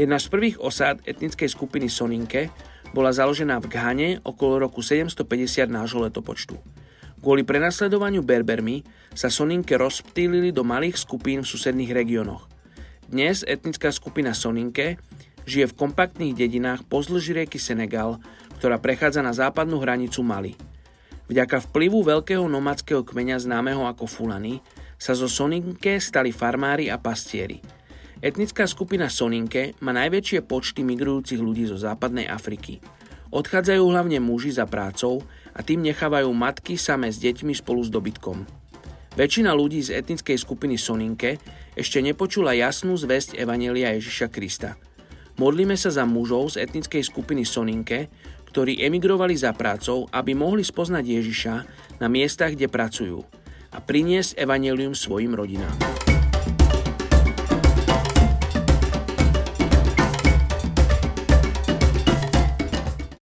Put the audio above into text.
Jedna z prvých osád etnickej skupiny Soninke bola založená v Ghane okolo roku 750 nášho letopočtu. Kvôli prenasledovaniu Berbermi sa Soninke rozptýlili do malých skupín v susedných regiónoch. Dnes etnická skupina Soninke žije v kompaktných dedinách pozdĺž rieky Senegal, ktorá prechádza na západnú hranicu Mali. Vďaka vplyvu veľkého nomadského kmeňa známeho ako Fulani sa zo Soninke stali farmári a pastieri. Etnická skupina Soninke má najväčšie počty migrujúcich ľudí zo západnej Afriky. Odchádzajú hlavne muži za prácou a tým nechávajú matky samé s deťmi spolu s dobytkom. Väčšina ľudí z etnickej skupiny Soninke ešte nepočula jasnú zväzť Evanelia Ježiša Krista. Modlíme sa za mužov z etnickej skupiny Soninke, ktorí emigrovali za prácou, aby mohli spoznať Ježiša na miestach, kde pracujú – a priniesť evanelium svojim rodinám.